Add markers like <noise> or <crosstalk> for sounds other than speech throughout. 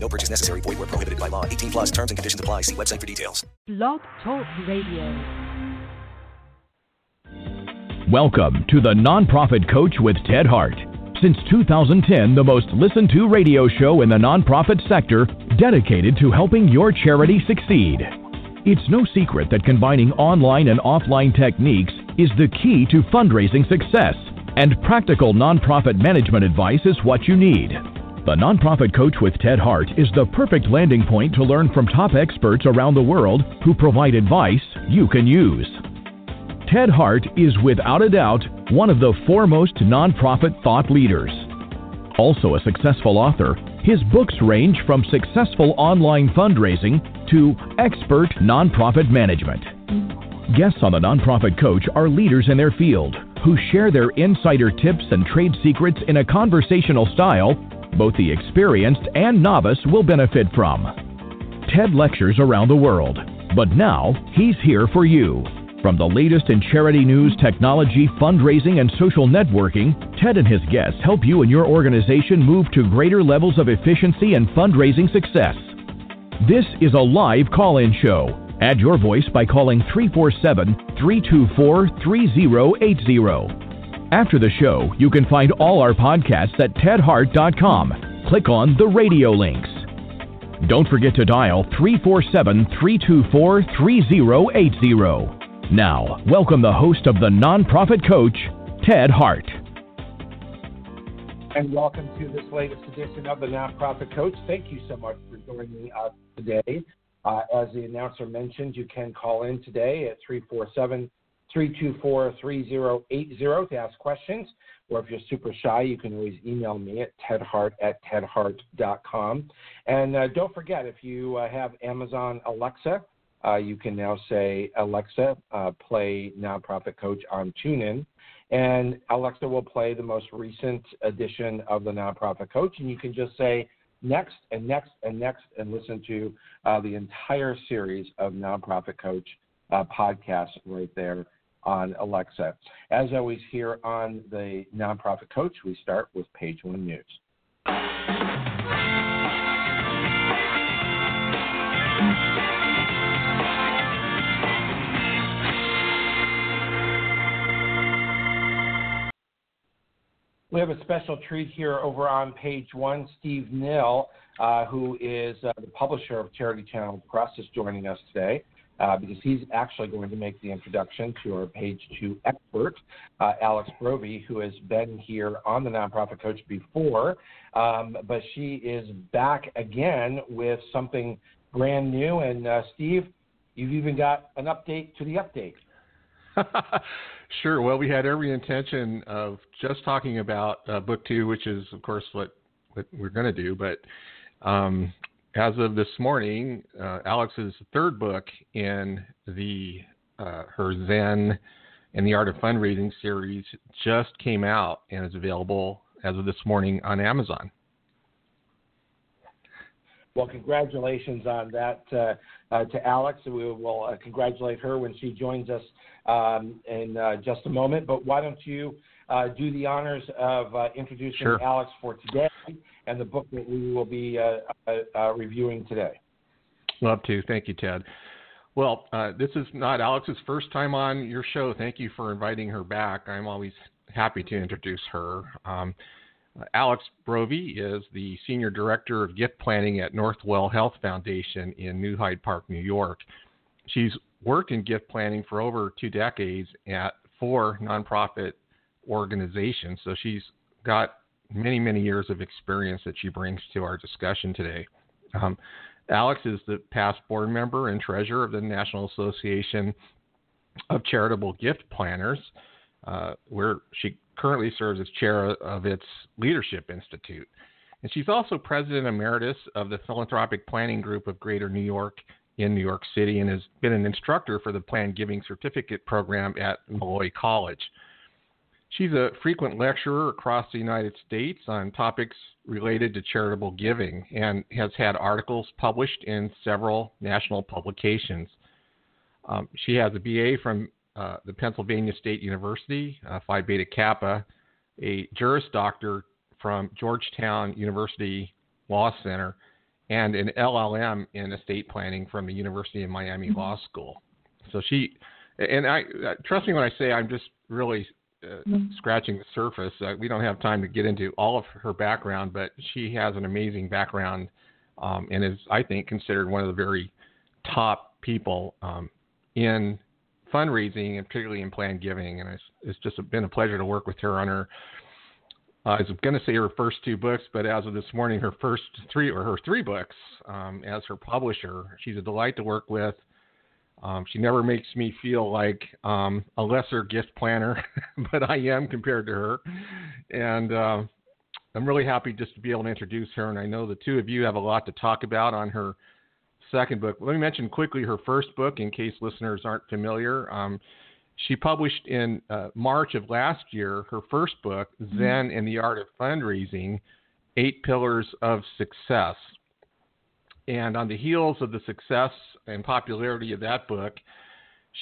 No purchase necessary. Void where prohibited by law. 18 plus terms and conditions apply. See website for details. Blog Talk Radio. Welcome to the Nonprofit Coach with Ted Hart. Since 2010, the most listened to radio show in the nonprofit sector dedicated to helping your charity succeed. It's no secret that combining online and offline techniques is the key to fundraising success, and practical nonprofit management advice is what you need. The Nonprofit Coach with Ted Hart is the perfect landing point to learn from top experts around the world who provide advice you can use. Ted Hart is without a doubt one of the foremost nonprofit thought leaders. Also a successful author, his books range from successful online fundraising to expert nonprofit management. Guests on the Nonprofit Coach are leaders in their field who share their insider tips and trade secrets in a conversational style both the experienced and novice will benefit from. Ted lectures around the world, but now he's here for you. From the latest in charity news, technology, fundraising, and social networking, Ted and his guests help you and your organization move to greater levels of efficiency and fundraising success. This is a live call in show. Add your voice by calling 347 324 3080. After the show, you can find all our podcasts at tedhart.com. Click on the radio links. Don't forget to dial 347 324 3080. Now, welcome the host of the Nonprofit Coach, Ted Hart. And welcome to this latest edition of the Nonprofit Coach. Thank you so much for joining us today. Uh, as the announcer mentioned, you can call in today at 347 324 3080 to ask questions. Or if you're super shy, you can always email me at tedhart at tedhart.com. And uh, don't forget, if you uh, have Amazon Alexa, uh, you can now say, Alexa, uh, play Nonprofit Coach on TuneIn. And Alexa will play the most recent edition of the Nonprofit Coach. And you can just say, next and next and next and listen to uh, the entire series of Nonprofit Coach uh, podcasts right there on Alexa. As always, here on the Nonprofit Coach, we start with page one news. We have a special treat here over on page one. Steve Nill, uh, who is uh, the publisher of Charity Channel Press, is joining us today uh, because he's actually going to make the introduction to our page two expert, uh, Alex Brovey, who has been here on the Nonprofit Coach before, um, but she is back again with something brand new. And uh, Steve, you've even got an update to the update. <laughs> sure. Well, we had every intention of just talking about uh, book two, which is, of course, what what we're going to do. But um, as of this morning, uh, Alex's third book in the uh, her Zen and the Art of Fundraising series just came out and is available as of this morning on Amazon. Well, congratulations on that uh, uh, to Alex. We will uh, congratulate her when she joins us um, in uh, just a moment. But why don't you uh, do the honors of uh, introducing sure. Alex for today and the book that we will be uh, uh, uh, reviewing today? Love to. Thank you, Ted. Well, this is not Alex's first time on your show. Thank you for inviting her back. I'm always happy to introduce her. Um, Alex Brovey is the Senior Director of Gift Planning at Northwell Health Foundation in New Hyde Park, New York. She's worked in gift planning for over two decades at four nonprofit organizations, so she's got many, many years of experience that she brings to our discussion today. Um, Alex is the past board member and treasurer of the National Association of Charitable Gift Planners, uh, where she currently serves as chair of its Leadership Institute. And she's also president emeritus of the Philanthropic Planning Group of Greater New York in New York City and has been an instructor for the Planned Giving Certificate Program at Molloy College. She's a frequent lecturer across the United States on topics related to charitable giving and has had articles published in several national publications. Um, she has a BA from uh, the Pennsylvania State University, uh, Phi Beta Kappa, a Juris Doctor from Georgetown University Law Center, and an LLM in estate planning from the University of Miami mm-hmm. Law School. So she, and I uh, trust me when I say I'm just really mm-hmm. scratching the surface. Uh, we don't have time to get into all of her background, but she has an amazing background um, and is, I think, considered one of the very top people um, in fundraising and particularly in planned giving. And it's, it's just been a pleasure to work with her on her uh, I was going to say her first two books, but as of this morning, her first three or her three books um, as her publisher. She's a delight to work with. Um, she never makes me feel like um, a lesser gift planner, <laughs> but I am compared to her. And uh, I'm really happy just to be able to introduce her. And I know the two of you have a lot to talk about on her second book. Let me mention quickly her first book in case listeners aren't familiar. Um, she published in uh, March of last year her first book, mm-hmm. Zen and the Art of Fundraising Eight Pillars of Success. And on the heels of the success and popularity of that book,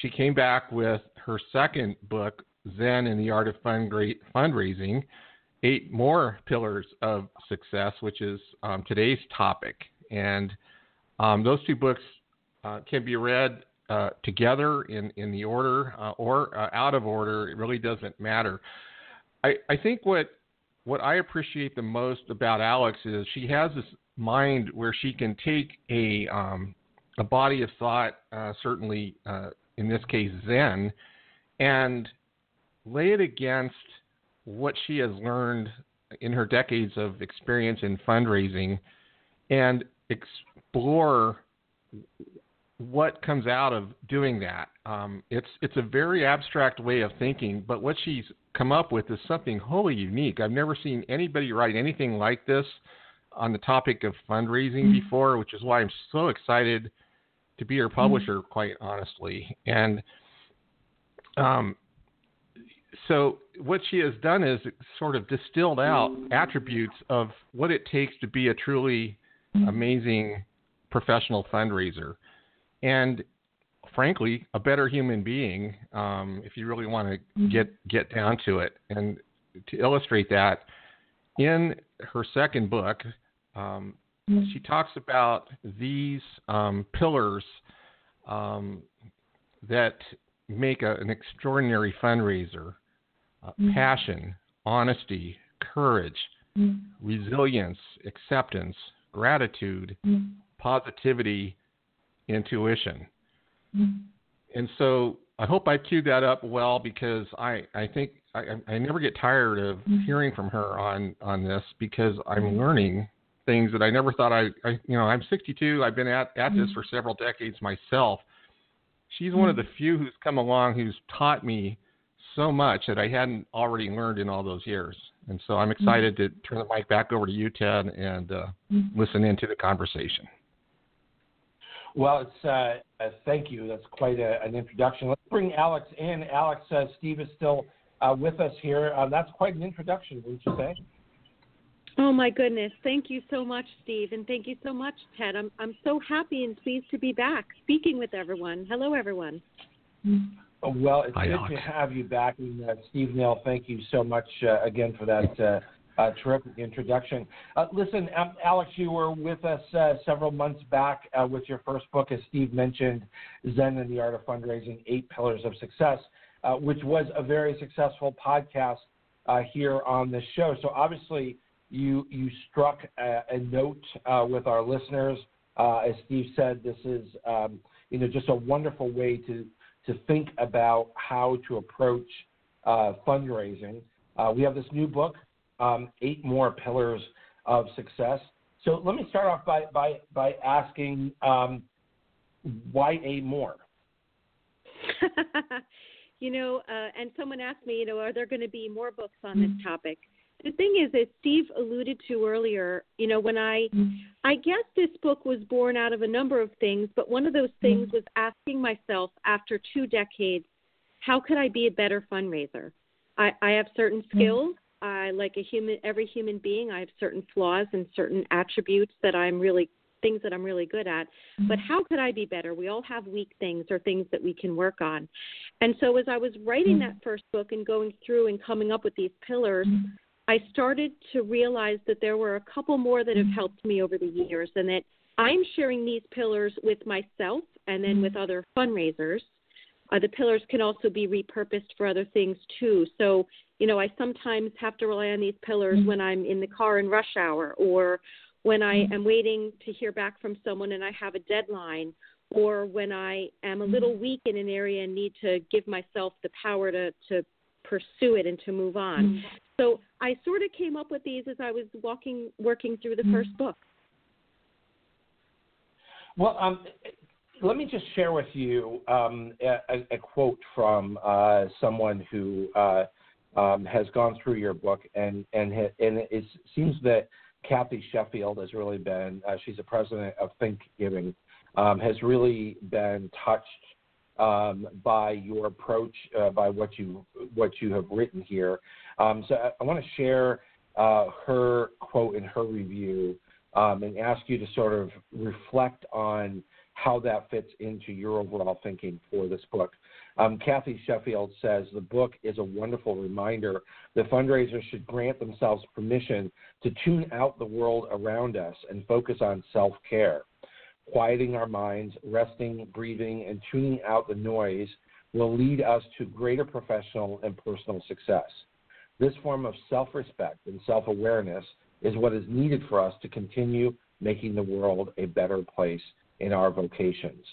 she came back with her second book, Zen and the Art of Fundraising Eight More Pillars of Success, which is um, today's topic. And um, those two books uh, can be read uh, together in, in the order uh, or uh, out of order, it really doesn't matter. I, I think what what I appreciate the most about Alex is she has this mind where she can take a um, a body of thought, uh, certainly uh, in this case Zen, and lay it against what she has learned in her decades of experience in fundraising, and explore what comes out of doing that. Um, it's it's a very abstract way of thinking, but what she's come up with is something wholly unique. I've never seen anybody write anything like this on the topic of fundraising mm-hmm. before, which is why I'm so excited to be her publisher, mm-hmm. quite honestly. And um, so what she has done is sort of distilled out attributes of what it takes to be a truly mm-hmm. amazing professional fundraiser and frankly, a better human being, um, if you really want to get get down to it. And to illustrate that, in her second book, um, mm-hmm. she talks about these um, pillars um, that make a, an extraordinary fundraiser: uh, mm-hmm. passion, honesty, courage, mm-hmm. resilience, acceptance, gratitude, mm-hmm. positivity intuition. Mm-hmm. And so I hope I queued that up well because I, I think I, I never get tired of hearing from her on, on this because I'm learning things that I never thought I, I you know, I'm 62. I've been at, at this mm-hmm. for several decades myself. She's one of mm-hmm. the few who's come along who's taught me so much that I hadn't already learned in all those years. And so I'm excited to turn the mic back over to you, Ted, and uh, listen into the conversation. Well, it's uh, uh, thank you. That's quite a, an introduction. Let's bring Alex in. Alex, uh, Steve is still uh, with us here. Uh, that's quite an introduction, wouldn't you say? Oh my goodness! Thank you so much, Steve, and thank you so much, Ted. I'm I'm so happy and pleased to be back speaking with everyone. Hello, everyone. Well, it's Hi, good Alex. to have you back, and uh, Steve Neal, thank you so much again for that uh, terrific introduction. Uh, listen, um, Alex, you were with us uh, several months back uh, with your first book, as Steve mentioned, Zen and the Art of Fundraising Eight Pillars of Success, uh, which was a very successful podcast uh, here on this show. So obviously, you, you struck a, a note with our listeners. as Steve said, this is um, you know, just a wonderful way to, to think about how to approach fundraising. we have this new book um, eight more pillars of success. So let me start off by, by, by asking um, why eight more? <laughs> you know, uh, and someone asked me, you know, are there going to be more books on this topic? The thing is, as Steve alluded to earlier, you know, when I, mm-hmm. I guess this book was born out of a number of things, but one of those mm-hmm. things was asking myself after two decades, how could I be a better fundraiser? I, I have certain mm-hmm. skills. I like a human, every human being. I have certain flaws and certain attributes that I'm really things that I'm really good at. But how could I be better? We all have weak things or things that we can work on. And so as I was writing that first book and going through and coming up with these pillars, I started to realize that there were a couple more that have mm-hmm. helped me over the years and that I'm sharing these pillars with myself and then with mm-hmm. other fundraisers. Uh, the pillars can also be repurposed for other things too. So, you know, I sometimes have to rely on these pillars mm-hmm. when I'm in the car in rush hour or when I am waiting to hear back from someone and I have a deadline or when I am a little weak in an area and need to give myself the power to, to pursue it and to move on. So I sort of came up with these as I was walking, working through the first book. Well, um, let me just share with you um, a, a, quote from uh, someone who uh, um, has gone through your book, and and ha- and it seems that Kathy Sheffield has really been. Uh, she's the president of Think Giving, um, has really been touched um, by your approach, uh, by what you what you have written here. Um, so I, I want to share uh, her quote in her review um, and ask you to sort of reflect on how that fits into your overall thinking for this book. Um, Kathy Sheffield says the book is a wonderful reminder that fundraisers should grant themselves permission to tune out the world around us and focus on self care. Quieting our minds, resting, breathing, and tuning out the noise will lead us to greater professional and personal success. This form of self respect and self awareness is what is needed for us to continue making the world a better place in our vocations.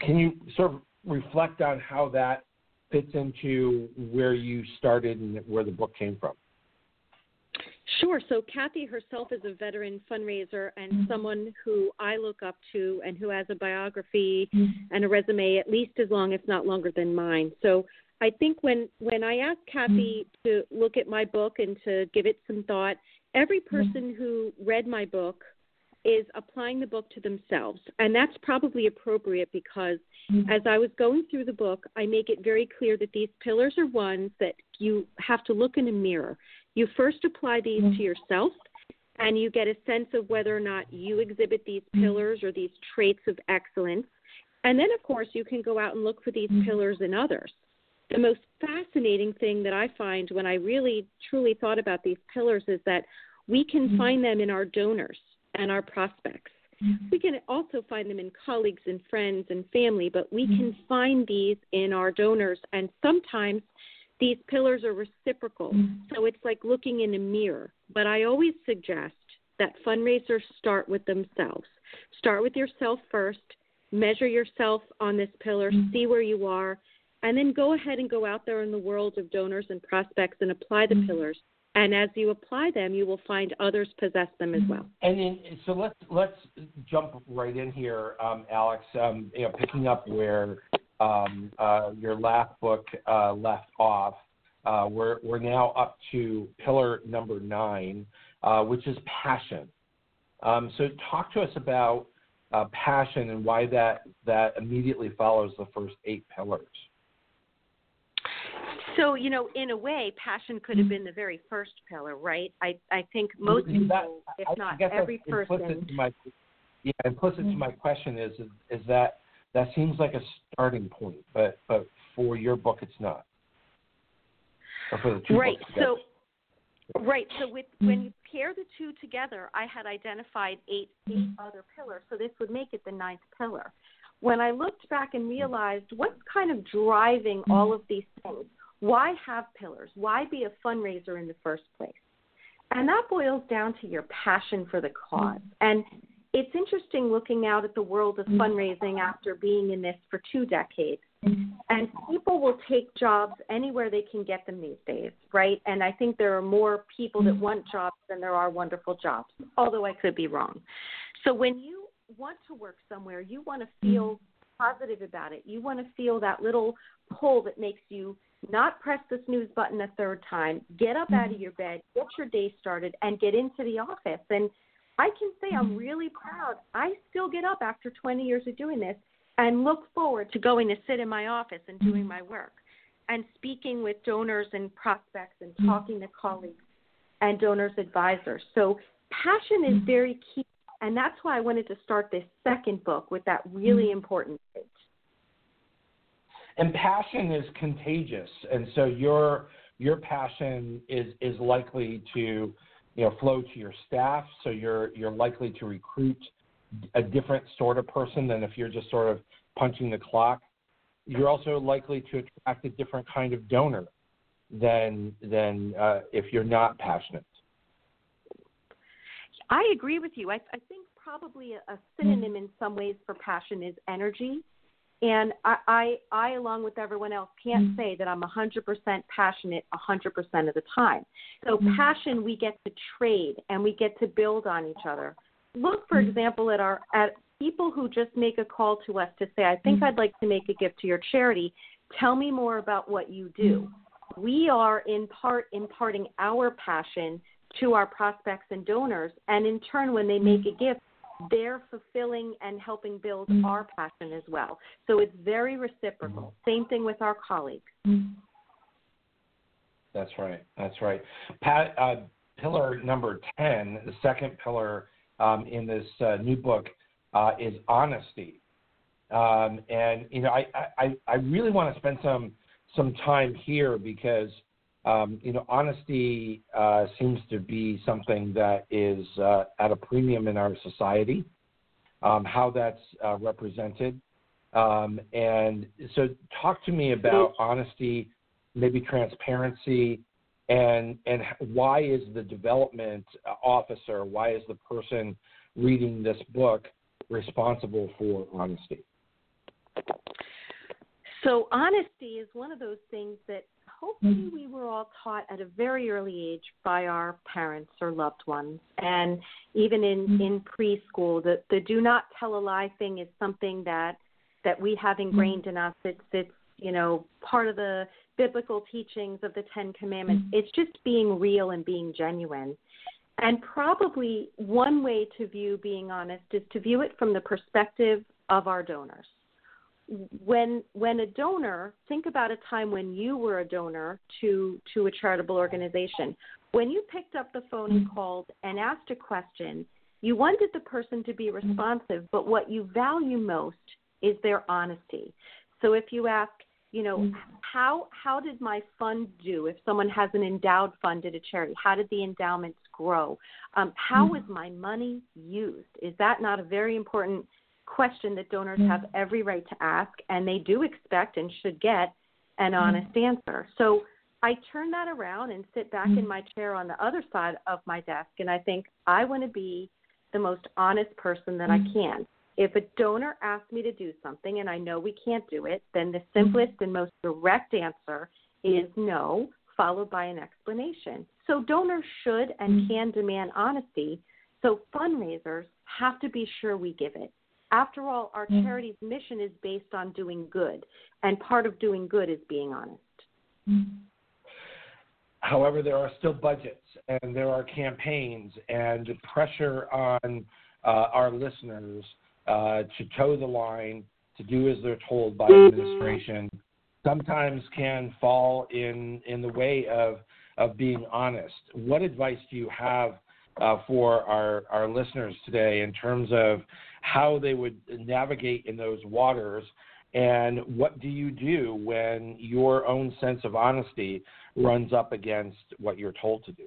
Can you sort of reflect on how that fits into where you started and where the book came from? Sure. So Kathy herself is a veteran fundraiser and mm-hmm. someone who I look up to and who has a biography and a resume at least as long, if not longer than mine. So I think when when I asked Kathy mm. to look at my book and to give it some thought, every mm. person who read my book is applying the book to themselves. And that's probably appropriate because mm. as I was going through the book, I make it very clear that these pillars are ones that you have to look in a mirror. You first apply these to yourself and you get a sense of whether or not you exhibit these pillars or these traits of excellence. And then, of course, you can go out and look for these pillars in others. The most fascinating thing that I find when I really truly thought about these pillars is that we can mm-hmm. find them in our donors and our prospects. Mm-hmm. We can also find them in colleagues and friends and family, but we mm-hmm. can find these in our donors. And sometimes these pillars are reciprocal. So it's like looking in a mirror. But I always suggest that fundraisers start with themselves. Start with yourself first, measure yourself on this pillar, see where you are, and then go ahead and go out there in the world of donors and prospects and apply the pillars. And as you apply them, you will find others possess them as well. And in, so let's let's jump right in here, um, Alex. Um, you know, picking up where um, uh, your last book uh, left off, uh, we're we're now up to pillar number nine, uh, which is passion. Um, so talk to us about uh, passion and why that that immediately follows the first eight pillars. So, you know, in a way, passion could have mm-hmm. been the very first pillar, right? I, I think mm-hmm. most people, if I not every person. My, yeah, implicit to mm-hmm. my question is, is that that seems like a starting point, but but for your book, it's not. Or for the two Right. So, right. So, with when you pair the two together, I had identified eight eight other pillars. So this would make it the ninth pillar. When I looked back and realized what's kind of driving all of these things, why have pillars? Why be a fundraiser in the first place? And that boils down to your passion for the cause. Mm-hmm. And it's interesting looking out at the world of mm-hmm. fundraising after being in this for two decades. Mm-hmm. And people will take jobs anywhere they can get them these days, right? And I think there are more people that want jobs than there are wonderful jobs, although I could be wrong. So when you want to work somewhere, you want to feel positive about it. You want to feel that little pull that makes you not press the snooze button a third time, get up out of mm-hmm. your bed, get your day started, and get into the office. And I can say I'm mm-hmm. really proud. I still get up after 20 years of doing this and look forward to going to sit in my office and doing mm-hmm. my work and speaking with donors and prospects and talking to colleagues and donors advisors. So passion is very key and that's why I wanted to start this second book with that really important. And passion is contagious, and so your your passion is is likely to you know flow to your staff. So you're you're likely to recruit a different sort of person than if you're just sort of punching the clock. You're also likely to attract a different kind of donor than than uh, if you're not passionate. I agree with you. I, I think probably a, a synonym in some ways for passion is energy. And I, I, I, along with everyone else, can't mm. say that I'm 100% passionate 100% of the time. So, mm. passion we get to trade and we get to build on each other. Look, for mm. example, at our at people who just make a call to us to say, "I think I'd like to make a gift to your charity. Tell me more about what you do." We are in part imparting our passion to our prospects and donors. And in turn, when they make a gift, they're fulfilling and helping build our passion as well. So it's very reciprocal. Same thing with our colleagues. That's right. That's right. Pat, uh, pillar number 10, the second pillar um, in this uh, new book, uh, is honesty. Um, and, you know, I, I, I really want to spend some, some time here because – um, you know, honesty uh, seems to be something that is uh, at a premium in our society. Um, how that's uh, represented, um, and so talk to me about honesty, maybe transparency, and and why is the development officer, why is the person reading this book responsible for honesty? So honesty is one of those things that hopefully mm-hmm. we were all taught at a very early age by our parents or loved ones. And even in mm-hmm. in preschool the the do not tell a lie thing is something that that we have mm-hmm. ingrained in us. It's it's you know part of the biblical teachings of the 10 commandments. It's just being real and being genuine. And probably one way to view being honest is to view it from the perspective of our donors when when a donor think about a time when you were a donor to to a charitable organization. When you picked up the phone and called and asked a question you wanted the person to be responsive but what you value most is their honesty. So if you ask you know how how did my fund do if someone has an endowed fund at a charity? How did the endowments grow? Um, how was my money used? Is that not a very important question that donors mm-hmm. have every right to ask, and they do expect and should get an mm-hmm. honest answer. So I turn that around and sit back in mm-hmm. my chair on the other side of my desk, and I think I want to be the most honest person that I can. If a donor asks me to do something and I know we can't do it, then the simplest and most direct answer is no, followed by an explanation. So donors should and can demand honesty. So fundraisers have to be sure we give it. After all, our mm-hmm. charity's mission is based on doing good, and part of doing good is being honest. Mm-hmm. However, there are still budgets and there are campaigns and pressure on uh, our listeners uh, to toe the line, to do as they're told by administration, sometimes can fall in, in the way of, of being honest. What advice do you have uh, for our, our listeners today in terms of how they would navigate in those waters and what do you do when your own sense of honesty runs up against what you're told to do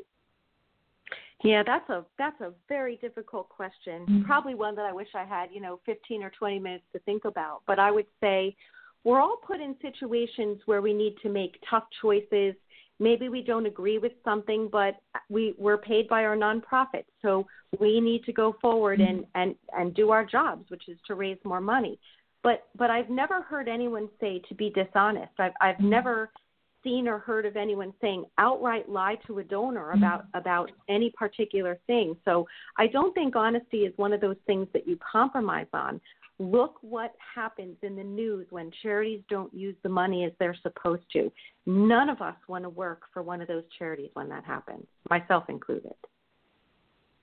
yeah that's a that's a very difficult question mm-hmm. probably one that i wish i had you know 15 or 20 minutes to think about but i would say we're all put in situations where we need to make tough choices maybe we don't agree with something, but we we're paid by our nonprofit, so we need to go forward and mm-hmm. and and do our jobs, which is to raise more money. But but I've never heard anyone say to be dishonest. I've I've mm-hmm. never seen or heard of anyone saying outright lie to a donor mm-hmm. about about any particular thing. So I don't think honesty is one of those things that you compromise on. Look what happens in the news when charities don't use the money as they're supposed to. None of us want to work for one of those charities when that happens, myself included.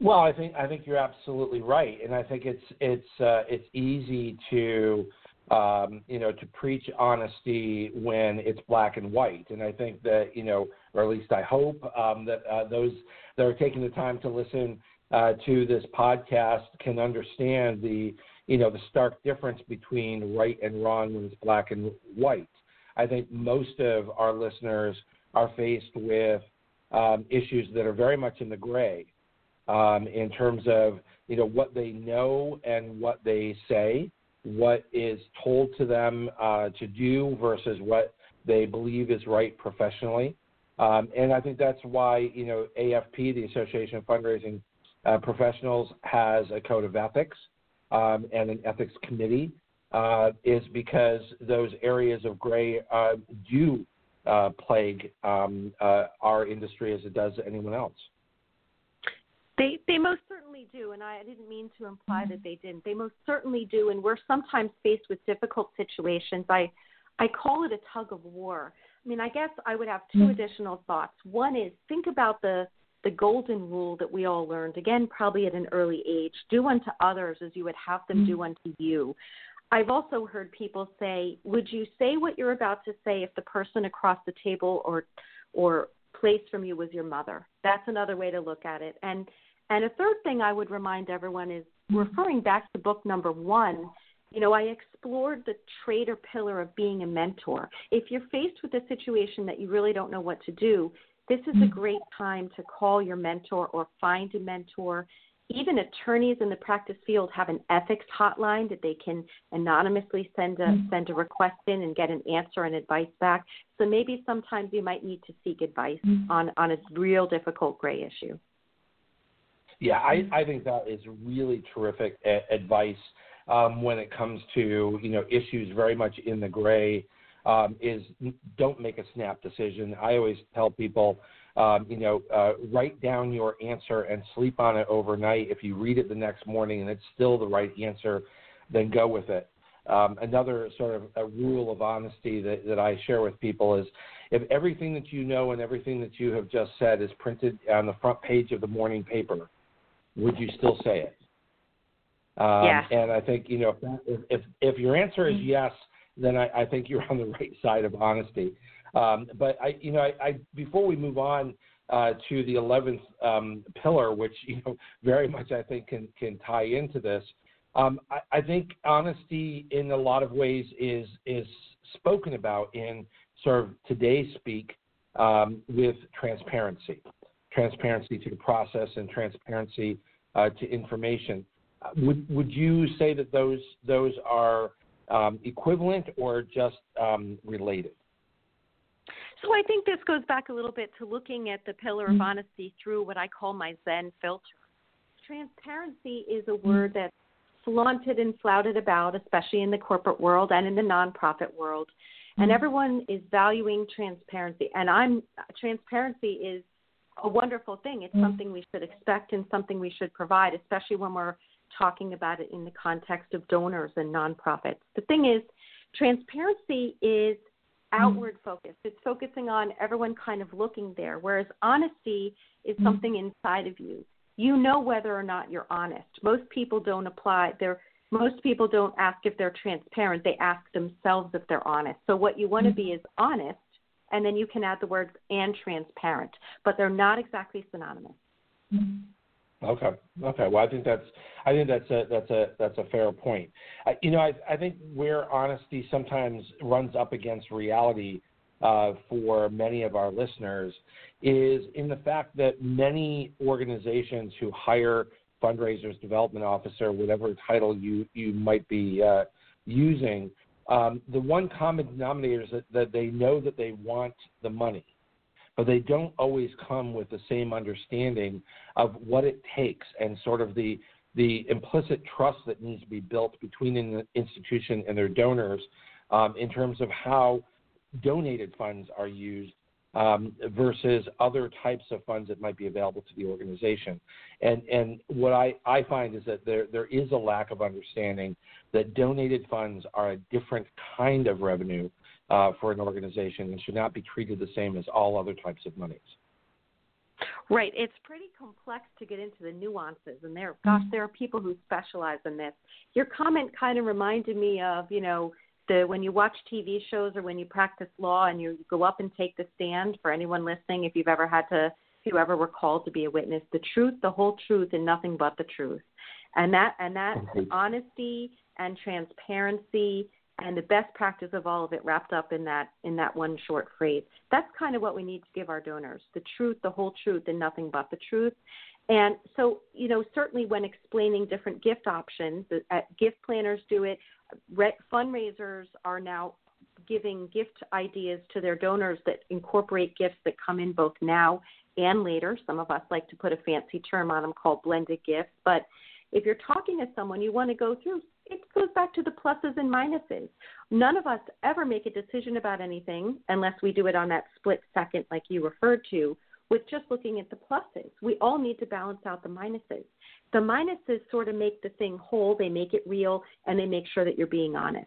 Well, I think I think you're absolutely right, and I think it's it's uh, it's easy to um, you know to preach honesty when it's black and white, and I think that you know, or at least I hope um, that uh, those that are taking the time to listen uh, to this podcast can understand the you know the stark difference between right and wrong when it's black and white. I think most of our listeners are faced with um, issues that are very much in the gray um, in terms of you know what they know and what they say, what is told to them uh, to do versus what they believe is right professionally. Um, and I think that's why you know AFP, the Association of Fundraising uh, Professionals, has a code of ethics um, and an ethics committee. Uh, is because those areas of gray uh, do uh, plague um, uh, our industry as it does anyone else. They they most certainly do, and I didn't mean to imply that they didn't. They most certainly do, and we're sometimes faced with difficult situations. I I call it a tug of war. I mean, I guess I would have two additional thoughts. One is think about the the golden rule that we all learned again, probably at an early age: do unto others as you would have them do mm. unto you. I've also heard people say, "Would you say what you're about to say if the person across the table or or place from you was your mother?" That's another way to look at it. And and a third thing I would remind everyone is referring back to book number one, you know, I explored the trait or pillar of being a mentor. If you're faced with a situation that you really don't know what to do, this is a mm. great time to call your mentor or find a mentor. Even attorneys in the practice field have an ethics hotline that they can anonymously send a mm. send a request in and get an answer and advice back. So maybe sometimes you might need to seek advice mm. on on a real difficult gray issue. Yeah, I, I think that is really terrific a- advice um, when it comes to you know issues very much in the gray. Um, is don't make a snap decision. I always tell people, um, you know, uh, write down your answer and sleep on it overnight. If you read it the next morning and it's still the right answer, then go with it. Um, another sort of a rule of honesty that, that I share with people is if everything that you know and everything that you have just said is printed on the front page of the morning paper, would you still say it? Um, yeah. And I think you know if if, if your answer is yes, then I, I think you're on the <laughs> right side of honesty. Um, but I you know I, I before we move on uh, to the eleventh um, pillar, which <laughs> you know very much I think can can tie into this. Um, I, I think honesty in a lot of ways is is spoken about in sort of today's speak um, with transparency transparency to the process and transparency uh, to information. Uh, would would you say that those those are um, equivalent or just um, related? So I think this goes back a little bit to looking at the pillar of honesty through what I call my Zen filter. Transparency is a word that's flaunted and flouted about, especially in the corporate world and in the nonprofit world. And everyone is valuing transparency. And I'm transparency is a wonderful thing. It's something we should expect and something we should provide, especially when we're talking about it in the context of donors and nonprofits. The thing is, transparency is mm-hmm. outward focused. It's focusing on everyone kind of looking there, whereas honesty is mm-hmm. something inside of you. You know whether or not you're honest. Most people don't apply they're most people don't ask if they're transparent. They ask themselves if they're honest. So what you want to be mm-hmm. is honest and then you can add the words and transparent, but they're not exactly synonymous. Okay. Okay. Well, I think that's I think that's a that's a that's a fair point. I, you know, I I think where honesty sometimes runs up against reality uh, for many of our listeners is in the fact that many organizations who hire fundraisers, development officer, whatever title you you might be uh, using, um, the one common denominator is that, that they know that they want the money, they don't always come with the same understanding of what it takes and sort of the the implicit trust that needs to be built between an institution and their donors um, in terms of how donated funds are used um, versus other types of funds that might be available to the organization. And and what I, I find is that there there is a lack of understanding that donated funds are a different kind of revenue uh, for an organization and should not be treated the same as all other types of monies. Right. It's pretty complex to get into the nuances, and there, gosh, there are people who specialize in this. Your comment kind of reminded me of, you know, the when you watch TV shows or when you practice law and you go up and take the stand. For anyone listening, if you've ever had to, if you ever were called to be a witness, the truth, the whole truth, and nothing but the truth, and that and that honesty and transparency and the best practice of all of it wrapped up in that in that one short phrase. That's kind of what we need to give our donors: the truth, the whole truth, and nothing but the truth. And so, you know, certainly when explaining different gift options, uh, gift planners do it. Re- fundraisers are now giving gift ideas to their donors that incorporate gifts that come in both now and later. Some of us like to put a fancy term on them called blended gifts, but if you're talking to someone, you want to go through it goes back to the pluses and minuses. None of us ever make a decision about anything unless we do it on that split second, like you referred to, with just looking at the pluses. We all need to balance out the minuses. The minuses sort of make the thing whole, they make it real, and they make sure that you're being honest.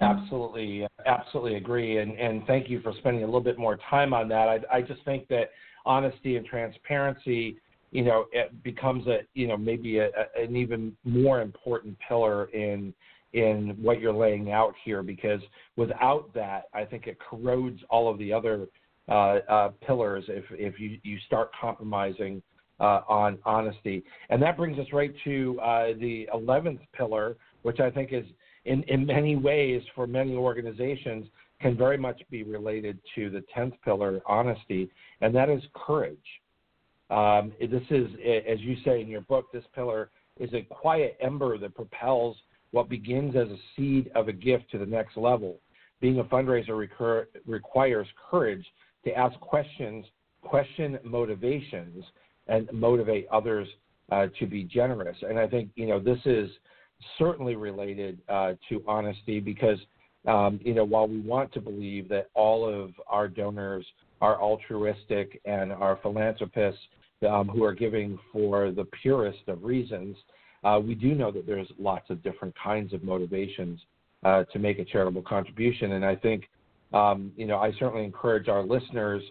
Absolutely, absolutely agree, and and thank you for spending a little bit more time on that. I, I just think that honesty and transparency you know, it becomes a, you know, maybe a, a, an even more important pillar in in what you're laying out here because without that, I think it corrodes all of the other uh, uh, pillars if if you you start compromising uh, on honesty, and that brings us right to uh, the eleventh pillar, which I think is in in many ways for many organizations can very much be related to the tenth pillar, honesty, and that is courage. Um, this is, as you say in your book, this pillar is a quiet ember that propels what begins as a seed of a gift to the next level. Being a fundraiser recur- requires courage to ask questions, question motivations, and motivate others uh, to be generous. And I think you know this is certainly related uh, to honesty because um, you know while we want to believe that all of our donors are altruistic and are philanthropists um, who are giving for the purest of reasons, uh, we do know that there's lots of different kinds of motivations uh, to make a charitable contribution. And I think, um, you know, I certainly encourage our listeners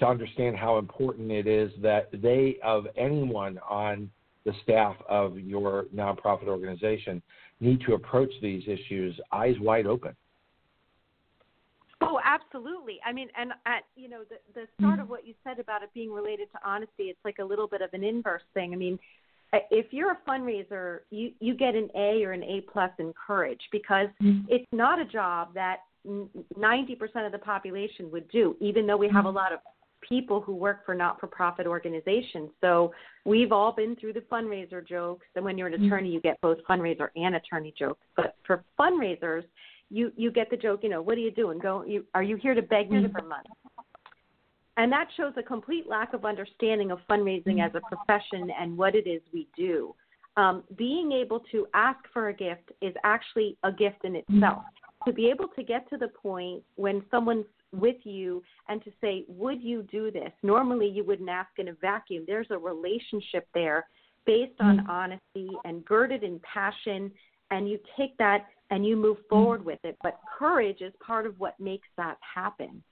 to understand how important it is that they, of anyone on the staff of your nonprofit organization, need to approach these issues eyes wide open. Oh, absolutely. I mean, and at you know the the start of what you said about it being related to honesty, it's like a little bit of an inverse thing. I mean, if you're a fundraiser, you you get an A or an A plus in courage because mm-hmm. it's not a job that 90% of the population would do, even though we have a mm-hmm. lot of people who work for not-for-profit organizations. So we've all been through the fundraiser jokes, and when you're an mm-hmm. attorney, you get both fundraiser and attorney jokes. But for fundraisers, you you get the joke. You know, what are you doing? Go. You are you here to beg me for money? And that shows a complete lack of understanding of fundraising as a profession and what it is we do. Um, being able to ask for a gift is actually a gift in itself. To be able to get to the point when someone's with you and to say, Would you do this? Normally, you wouldn't ask in a vacuum. There's a relationship there based on honesty and girded in passion. And you take that and you move forward with it. But courage is part of what makes that happen.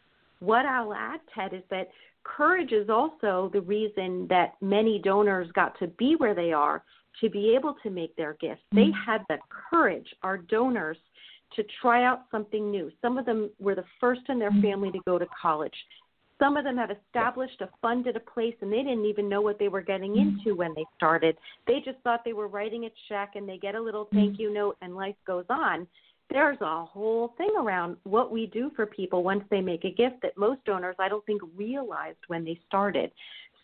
What I'll add, Ted, is that courage is also the reason that many donors got to be where they are to be able to make their gifts. They mm-hmm. had the courage, our donors, to try out something new. Some of them were the first in their mm-hmm. family to go to college. Some of them have established a fund at a place and they didn't even know what they were getting mm-hmm. into when they started. They just thought they were writing a check and they get a little thank mm-hmm. you note and life goes on. There's a whole thing around what we do for people once they make a gift that most donors I don't think realized when they started.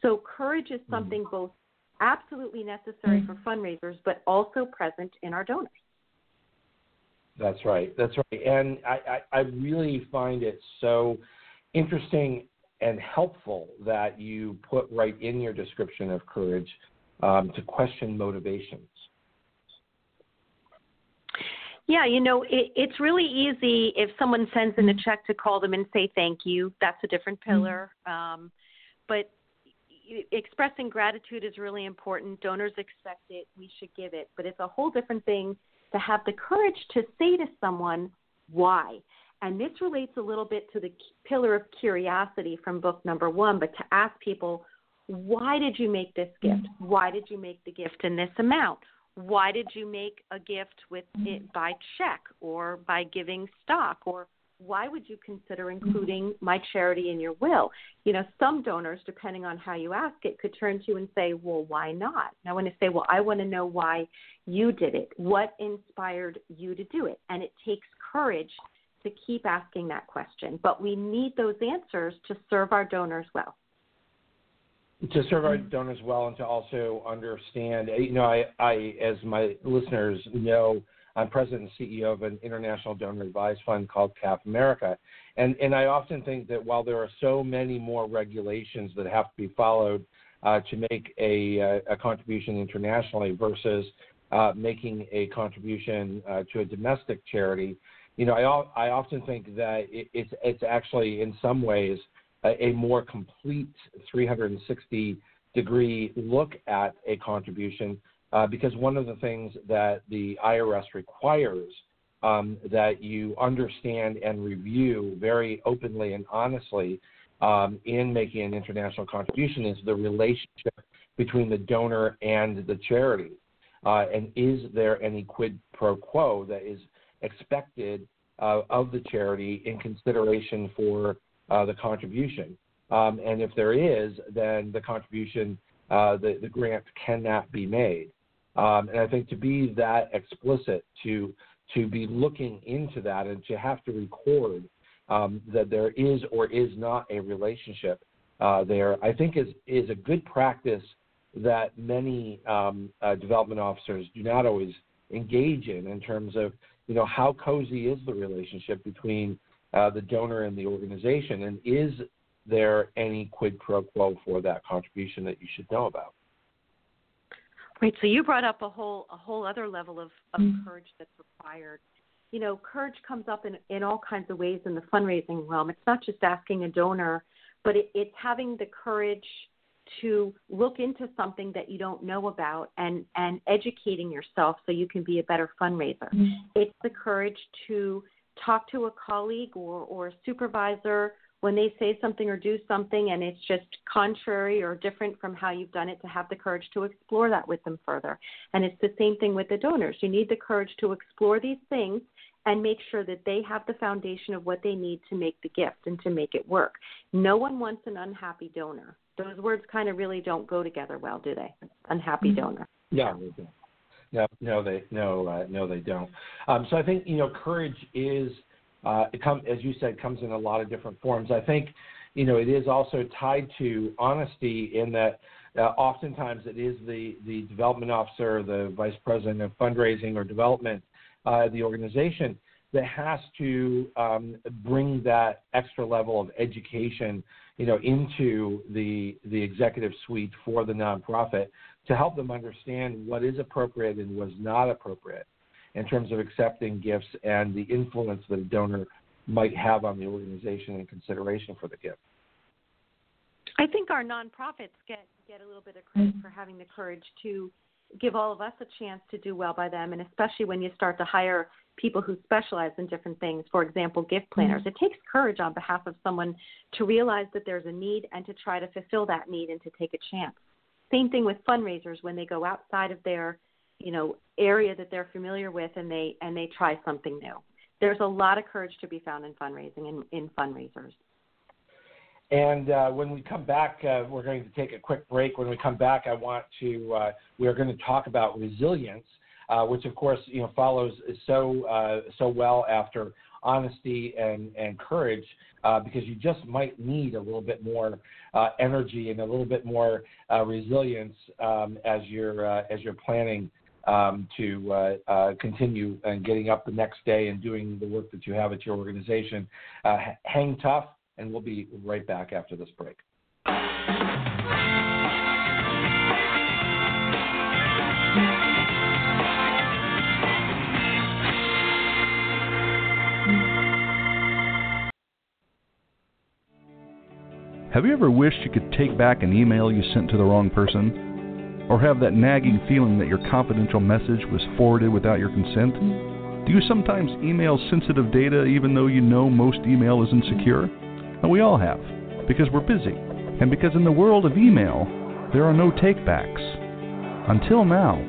So courage is mm-hmm. something both absolutely necessary for fundraisers but also present in our donors. That's right. That's right. And I, I, I really find it so interesting and helpful that you put right in your description of courage um, to question motivations. Yeah, you know, it, it's really easy if someone sends in a check to call them and say thank you. That's a different pillar. Um, but expressing gratitude is really important. Donors expect it. We should give it. But it's a whole different thing to have the courage to say to someone why. And this relates a little bit to the pillar of curiosity from book number one, but to ask people, why did you make this gift? Mm-hmm. Why did you make the gift in this amount? Why did you make a gift with mm-hmm. it by check or by giving stock or why would you consider mm-hmm. including my charity in your will? You know, some donors, depending on how you ask it, could turn to you and say, well, why not? And I want to say, well, I want to know why you did it. What inspired you to do it? And it takes courage to keep asking that question. But we need those answers to serve our donors well. To serve our donors well and to also understand, you know, I, I as my listeners know, I'm president and CEO of an international donor advised fund called CAF America. And, and I often think that while there are so many more regulations that have to be followed uh, to make a, uh, a, contribution internationally versus uh, making a contribution uh, to a domestic charity, you know, I, I often think that it, it's, it's actually in some ways a, a more complete 360 degree look at a contribution uh, because one of the things that the IRS requires um, that you understand and review very openly and honestly um, in making an international contribution is the relationship between the donor and the charity. Uh, and is there any quid pro quo that is expected uh, of the charity in consideration for uh, the contribution? Um, and if there is, then the contribution, uh, the, the grant cannot be made. Um, and I think to be that explicit, to to be looking into that, and to have to record um, that there is or is not a relationship uh, there, I think is is a good practice that many um, uh, development officers do not always engage in, in terms of you know how cozy is the relationship between uh, the donor and the organization, and is there any quid pro quo for that contribution that you should know about? Right. So you brought up a whole a whole other level of, of mm-hmm. courage that's required. You know, courage comes up in in all kinds of ways in the fundraising realm. It's not just asking a donor, but it, it's having the courage to look into something that you don't know about and and educating yourself so you can be a better fundraiser. Mm-hmm. It's the courage to talk to a colleague or or a supervisor when they say something or do something and it's just contrary or different from how you've done it, to have the courage to explore that with them further. And it's the same thing with the donors. You need the courage to explore these things and make sure that they have the foundation of what they need to make the gift and to make it work. No one wants an unhappy donor. Those words kind of really don't go together well, do they? Unhappy mm-hmm. donor. No, no, no, they no, uh, no, they don't. Um, so I think you know, courage is uh, it comes, as you said, comes in a lot of different forms. I think, you know, it is also tied to honesty in that uh, oftentimes it is the, the development officer, the vice president of fundraising or development, uh, the organization that has to um, bring that extra level of education, you know, into the the executive suite for the nonprofit to help them understand what is appropriate and was not appropriate in terms of accepting gifts and the influence that a donor might have on the organization in consideration for the gift. I think our nonprofits get get a little bit of credit for having the courage to give all of us a chance to do well by them, and especially when you start to hire people who specialize in different things. For example, gift planners. Mm-hmm. It takes courage on behalf of someone to realize that there's a need and to try to fulfill that need and to take a chance. Same thing with fundraisers when they go outside of their you know area that they're familiar with and they and they try something new there's a lot of courage to be found in fundraising and in fundraisers and uh, when we come back, uh, we're going to take a quick break. When we come back, I want to uh, we are going to talk about resilience, uh, which of course you know follows so uh, so well after honesty and and courage, uh, because you just might need a little bit more energy and a little bit more resilience um, as you're as you're planning um, to uh, uh, continue and getting up the next day and doing the work that you have at your organization. Uh, hang tough, and we'll be right back after this break. Have you ever wished you could take back an email you sent to the wrong person? Or have that nagging feeling that your confidential message was forwarded without your consent? Do you sometimes email sensitive data even though you know most email isn't secure? And we all have, because we're busy, and because in the world of email, there are no takebacks. Until now.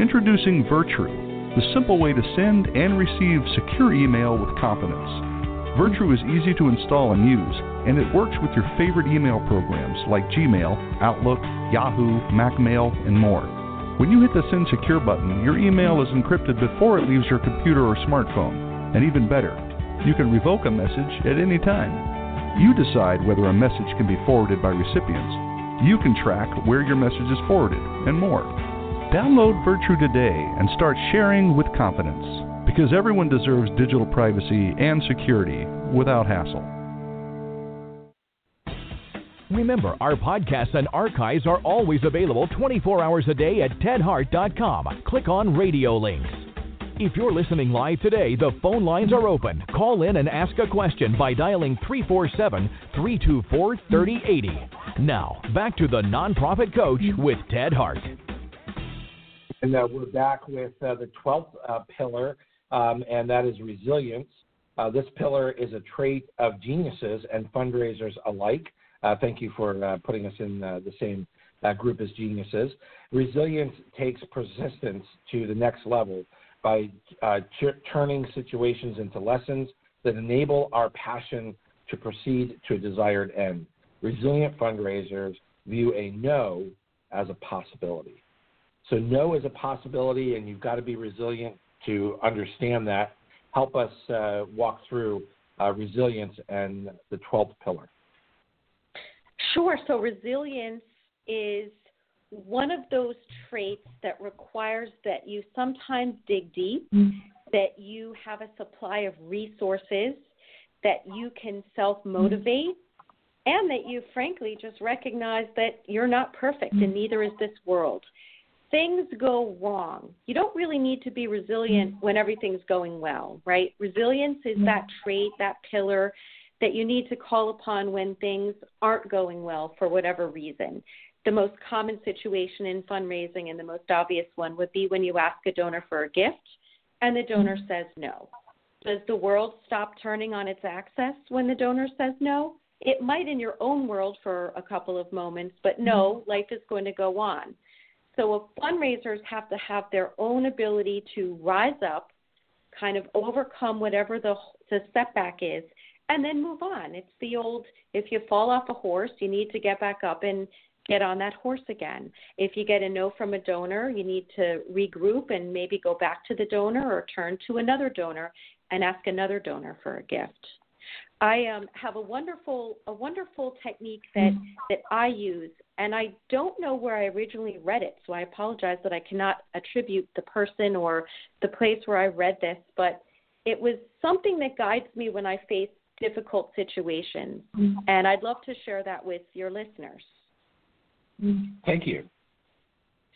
Introducing Virtru, the simple way to send and receive secure email with confidence. Virtru is easy to install and use, and it works with your favorite email programs like Gmail, Outlook, Yahoo, MacMail, and more. When you hit the Send Secure button, your email is encrypted before it leaves your computer or smartphone. And even better, you can revoke a message at any time. You decide whether a message can be forwarded by recipients. You can track where your message is forwarded, and more. Download Virtru today and start sharing with confidence because everyone deserves digital privacy and security without hassle. Remember, our podcasts and archives are always available 24 hours a day at tedhart.com. Click on radio links. If you're listening live today, the phone lines are open. Call in and ask a question by dialing 347 324 3080. Now, back to the Nonprofit Coach with Ted Hart. And uh, we're back with uh, the 12th uh, pillar, um, and that is resilience. Uh, this pillar is a trait of geniuses and fundraisers alike. Uh, thank you for uh, putting us in the same group as geniuses. Resilience takes persistence to the next level by ch- turning situations into lessons that enable our passion to proceed to a desired end. Resilient fundraisers view a no as a possibility. So, no is a possibility, and you've got to be resilient to understand that. Help us uh, walk through uh, resilience and the 12th pillar. Sure. So resilience is one of those traits that requires that you sometimes dig deep, mm-hmm. that you have a supply of resources, that you can self motivate, mm-hmm. and that you frankly just recognize that you're not perfect mm-hmm. and neither is this world. Things go wrong. You don't really need to be resilient when everything's going well, right? Resilience is that trait, that pillar that you need to call upon when things aren't going well for whatever reason. The most common situation in fundraising and the most obvious one would be when you ask a donor for a gift and the donor mm-hmm. says no. Does the world stop turning on its axis when the donor says no? It might in your own world for a couple of moments, but no, mm-hmm. life is going to go on. So fundraisers have to have their own ability to rise up, kind of overcome whatever the, the setback is, and then move on. It's the old if you fall off a horse, you need to get back up and get on that horse again. If you get a no from a donor, you need to regroup and maybe go back to the donor or turn to another donor and ask another donor for a gift. I um, have a wonderful a wonderful technique that that I use, and I don't know where I originally read it, so I apologize that I cannot attribute the person or the place where I read this, but it was something that guides me when I face difficult situations. Mm-hmm. And I'd love to share that with your listeners. Thank you.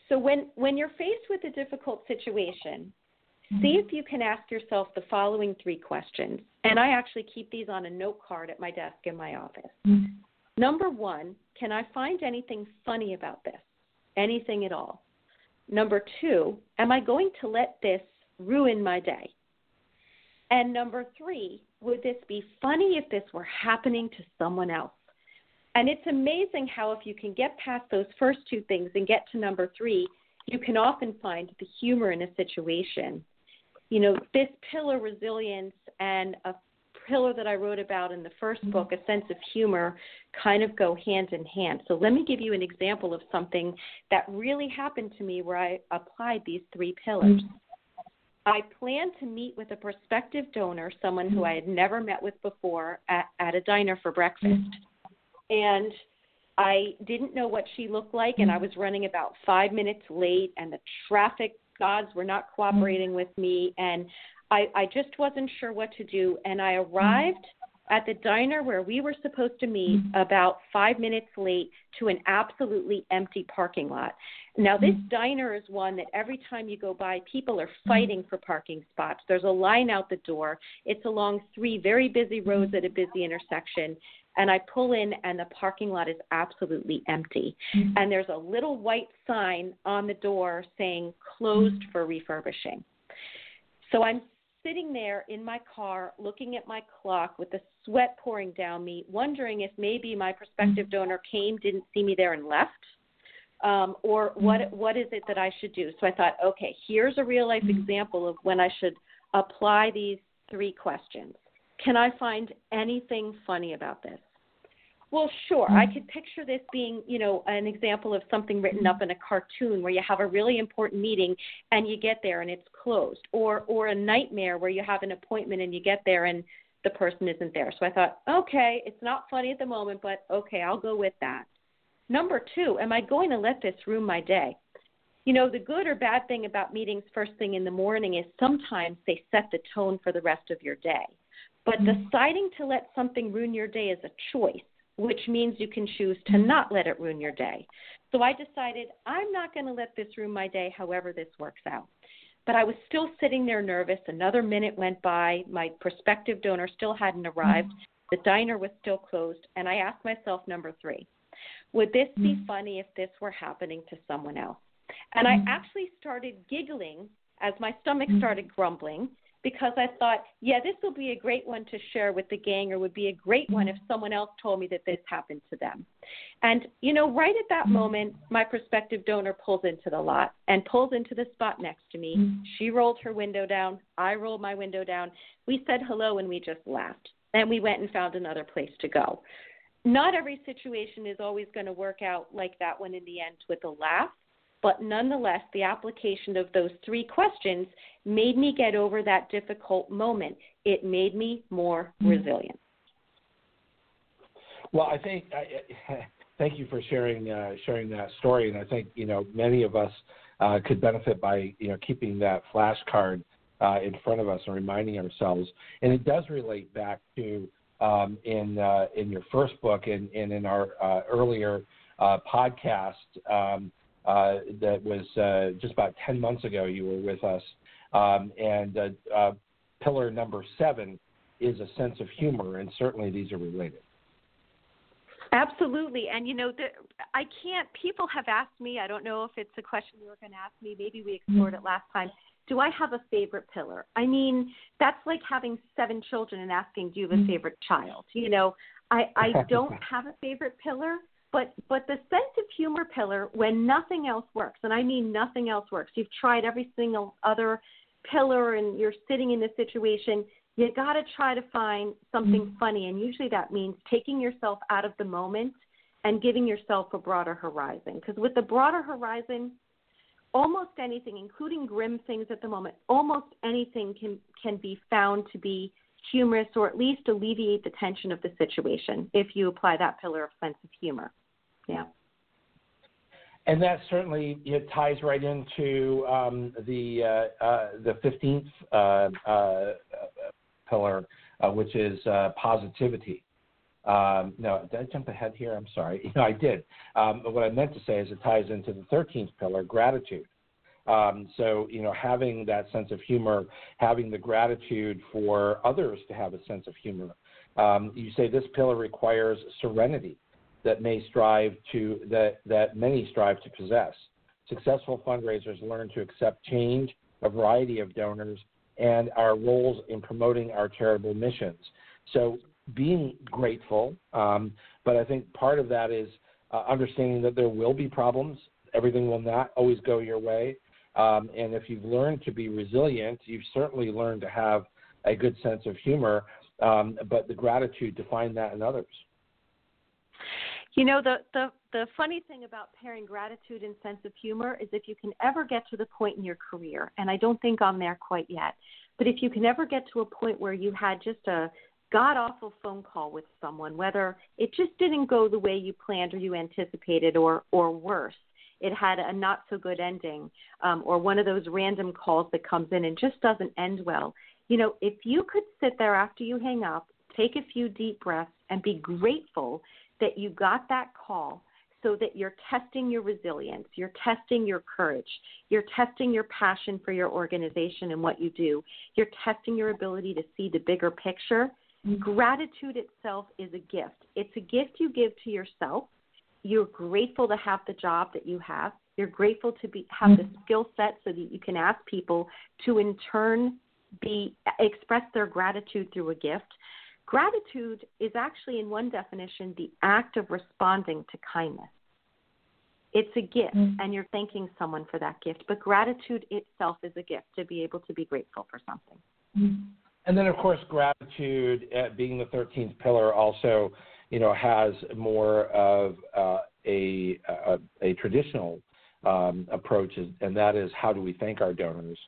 So when when you're faced with a difficult situation, mm-hmm. see if you can ask yourself the following three questions. And I actually keep these on a note card at my desk in my office. Mm-hmm. Number 1, can I find anything funny about this? Anything at all? Number 2, am I going to let this ruin my day? And number 3, would this be funny if this were happening to someone else? And it's amazing how, if you can get past those first two things and get to number three, you can often find the humor in a situation. You know, this pillar resilience and a pillar that I wrote about in the first mm-hmm. book, a sense of humor, kind of go hand in hand. So let me give you an example of something that really happened to me where I applied these three pillars. Mm-hmm. I planned to meet with a prospective donor, someone who mm-hmm. I had never met with before, at, at a diner for breakfast. Mm-hmm. And I didn't know what she looked like, and I was mm-hmm. running about five minutes late, and the traffic gods were not cooperating with me, and I, I just wasn't sure what to do. And I arrived at the diner where we were supposed to meet Mm-hmm. about five minutes late to an absolutely empty parking lot. Now, this Mm-hmm. diner is one that every time you go by, people are fighting for parking spots. There's a line out the door. It's along three very busy roads at a busy intersection. And I pull in, and the parking lot is absolutely empty. And there's a little white sign on the door saying closed for refurbishing. So I'm sitting there in my car looking at my clock with the sweat pouring down me, wondering if maybe my prospective mm-hmm. donor came, didn't see me there, and left. Um, or what mm-hmm. what is it that I should do? So I thought, okay, here's a real life mm-hmm. example of when I should apply these three questions. Can I find anything funny about this? Well, sure. I mm. could picture this being, you know, an example of something written mm. up in a cartoon where you have a really important meeting and you get there and it's closed, or or a nightmare where you have an appointment and you get there and the person isn't there. So I thought, okay, it's not funny at the moment, but okay, I'll go with that. Number two, am I going to let this ruin my day? You know, the good or bad thing about meetings first thing in the morning is sometimes they set the tone for the rest of your day. But mm. deciding to let something ruin your day is a choice, which means you can choose to mm-hmm. not let it ruin your day. So I decided I'm not going to let this ruin my day, however, this works out. But I was still sitting there nervous. Another minute went by. My prospective donor still hadn't arrived. Mm-hmm. The diner was still closed. And I asked myself, number three, would this be mm-hmm. funny if this were happening to someone else? And I actually started giggling as my stomach started grumbling because I thought, yeah, this will be a great one to share with the gang, or would be a great one if mm-hmm. someone else told me that this happened to them. And, you know, right at that mm-hmm. moment, my prospective donor pulls into the lot and pulls into the spot next to me. Mm-hmm. She rolled her window down. I rolled my window down. We said hello and we just laughed. And we went and found another place to go. Not every situation is always going to work out like that one in the end with a laugh. But nonetheless, the application of those three questions made me get over that difficult moment. It made me more resilient. Well, I think I, <laughs> thank you for sharing uh, sharing that story, and I think you know many of us uh, could benefit by you know keeping that flashcard uh, in front of us and reminding ourselves. And it does relate back to um, in uh, in your first book and, and in our uh, earlier uh, podcast um, uh, that was uh, just about ten months ago. You were with us, um, and uh, uh, pillar number seven is a sense of humor, and certainly these are related. Absolutely. And, you know, the, I can't, people have asked me, I don't know if it's a question you were going to ask me, maybe we explored it last time. Do I have a favorite pillar? I mean, that's like having seven children and asking, do you have a favorite child? You know, I, I <laughs> don't have a favorite pillar, but but the sense of humor pillar when nothing else works, and I mean nothing else works. You've tried every single other pillar and you're sitting in this situation, you got to try to find something mm-hmm. funny. And usually that means taking yourself out of the moment and giving yourself a broader horizon. Because with the broader horizon, almost anything, including grim things at the moment, almost anything can, can be found to be humorous or at least alleviate the tension of the situation if you apply that pillar of sense of humor. Yeah. And that certainly it ties right into um, the uh, uh, the fifteenth uh, uh, pillar, uh, which is uh, positivity. Um, no, did I jump ahead here? I'm sorry. <laughs> No, I did. Um, but what I meant to say is it ties into the thirteenth pillar, gratitude. Um, so you know, having that sense of humor, having the gratitude for others to have a sense of humor. Um, you say this pillar requires serenity that may strive to that that many strive to possess. Successful fundraisers learn to accept change, a variety of donors, and our roles in promoting our charitable missions. So being grateful, um, but I think part of that is uh, understanding that there will be problems. Everything will not always go your way. Um, and if you've learned to be resilient, you've certainly learned to have a good sense of humor, um, but the gratitude to find that in others. You know, the, the, the funny thing about pairing gratitude and sense of humor is if you can ever get to the point in your career, and I don't think I'm there quite yet, but if you can ever get to a point where you had just a god awful phone call with someone, whether it just didn't go the way you planned or you anticipated, or, or worse, it had a not so good ending, um, or one of those random calls that comes in and just doesn't end well. You know, if you could sit there after you hang up, take a few deep breaths and be grateful that you got that call so that you're testing your resilience, you're testing your courage, you're testing your passion for your organization and what you do, you're testing your ability to see the bigger picture. Mm-hmm. Gratitude itself is a gift. It's a gift you give to yourself. You're grateful to have the job that you have. You're grateful to be have the mm-hmm. skill set so that you can ask people to in turn be express their gratitude through a gift. Gratitude is actually, in one definition, the act of responding to kindness. It's a gift, mm-hmm. and you're thanking someone for that gift. But gratitude itself is a gift to be able to be grateful for something. Mm-hmm. And then, of course, gratitude, uh, being the 13th pillar, also, you know, has more of uh, a, a, a traditional um, approach, and that is how do we thank our donors?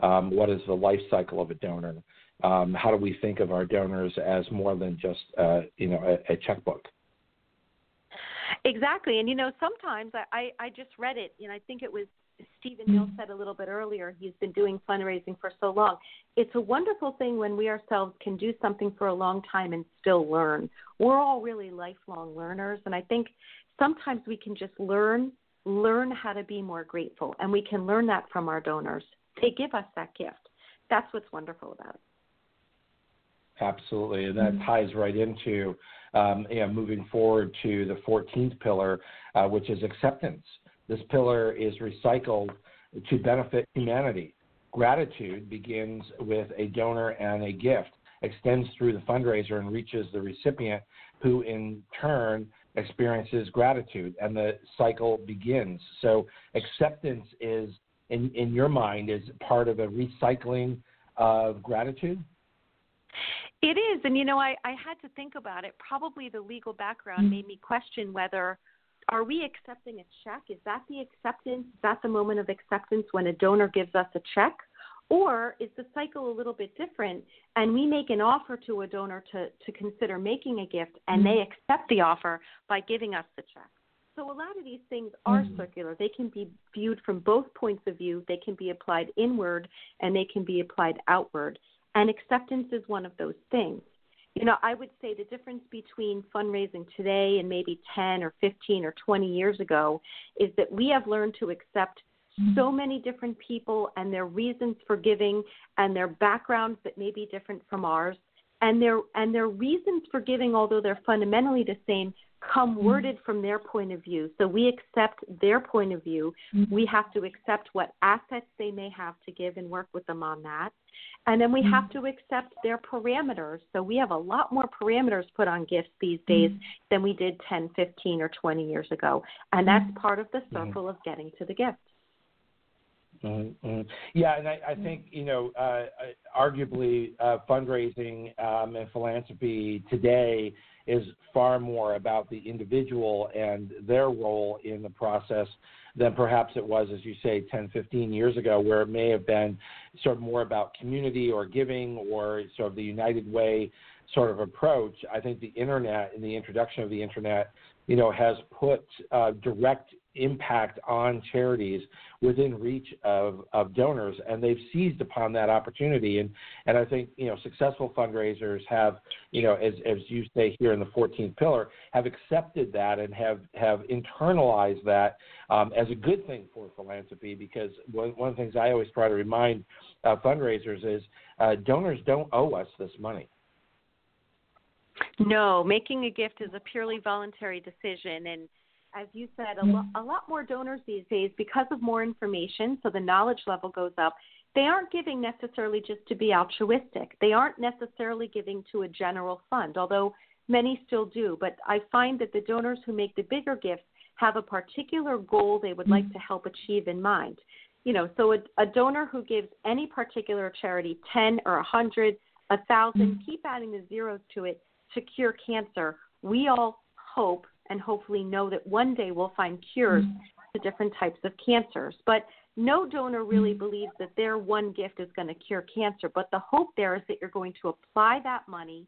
Um, what is the life cycle of a donor? Um, how do we think of our donors as more than just uh, you know a, a, checkbook? Exactly, and you know sometimes I, I, I just read it, and I think it was Stephen Hill said a little bit earlier. He's been doing fundraising for so long. It's a wonderful thing when we ourselves can do something for a long time and still learn. We're all really lifelong learners, and I think sometimes we can just learn learn how to be more grateful, and we can learn that from our donors. They give us that gift. That's what's wonderful about it. Absolutely, and that mm-hmm. ties right into um, you know, moving forward to the 14th pillar, uh, which is acceptance. This pillar is recycled to benefit humanity. Gratitude begins with a donor and a gift, extends through the fundraiser, and reaches the recipient, who in turn experiences gratitude, and the cycle begins. So, acceptance is, in, in your mind, is part of a recycling of gratitude? It is. And, you know, I, I had to think about it. Probably the legal background made me question whether are we accepting a check? Is that the acceptance? Is that the moment of acceptance when a donor gives us a check? Or is the cycle a little bit different and we make an offer to a donor to, to consider making a gift and they accept the offer by giving us the check? So a lot of these things are mm-hmm. circular. They can be viewed from both points of view. They can be applied inward and they can be applied outward. And acceptance is one of those things. You know, I would say the difference between fundraising today and maybe 10 or 15 or 20 years ago is that we have learned to accept so mm-hmm. many different people and their reasons for giving and their backgrounds that may be different from ours and their and their reasons for giving although they're fundamentally the same come mm-hmm. worded from their point of view so we accept their point of view mm-hmm. we have to accept what assets they may have to give and work with them on that and then we mm-hmm. have to accept their parameters. So we have a lot more parameters put on gifts these days than we did 10, 15, or 20 years ago. And that's part of the circle of getting to the gift. Mm-hmm. Yeah, and I, I, think you know, uh, arguably, uh, fundraising um, and philanthropy today is far more about the individual and their role in the process than perhaps it was, as you say, 10, 15 years ago, where it may have been sort of more about community or giving or sort of the United Way sort of approach. I think the internet and the introduction of the internet, you know, has put uh, direct impact on charities within reach of, of donors and they've seized upon that opportunity. And and I think you know successful fundraisers have you know as as you say here in the 14th pillar have accepted that and have have internalized that um, as a good thing for philanthropy. Because one, one of the things I always try to remind uh, fundraisers is uh, donors don't owe us this money. No making a gift is a purely voluntary decision and as you said, a, mm-hmm. lo- a lot more donors these days because of more information, so the knowledge level goes up. They aren't giving necessarily just to be altruistic. They aren't necessarily giving to a general fund, although many still do. But I find that the donors who make the bigger gifts have a particular goal they would like mm-hmm. to help achieve in mind. You know, so a, a donor who gives any particular charity 10 or a 100, a 1,000, mm-hmm. keep adding the zeros to it to cure cancer. We all hope and hopefully know that one day we'll find cures mm-hmm. to different types of cancers. But no donor really mm-hmm. believes that their one gift is going to cure cancer. But the hope there is that you're going to apply that money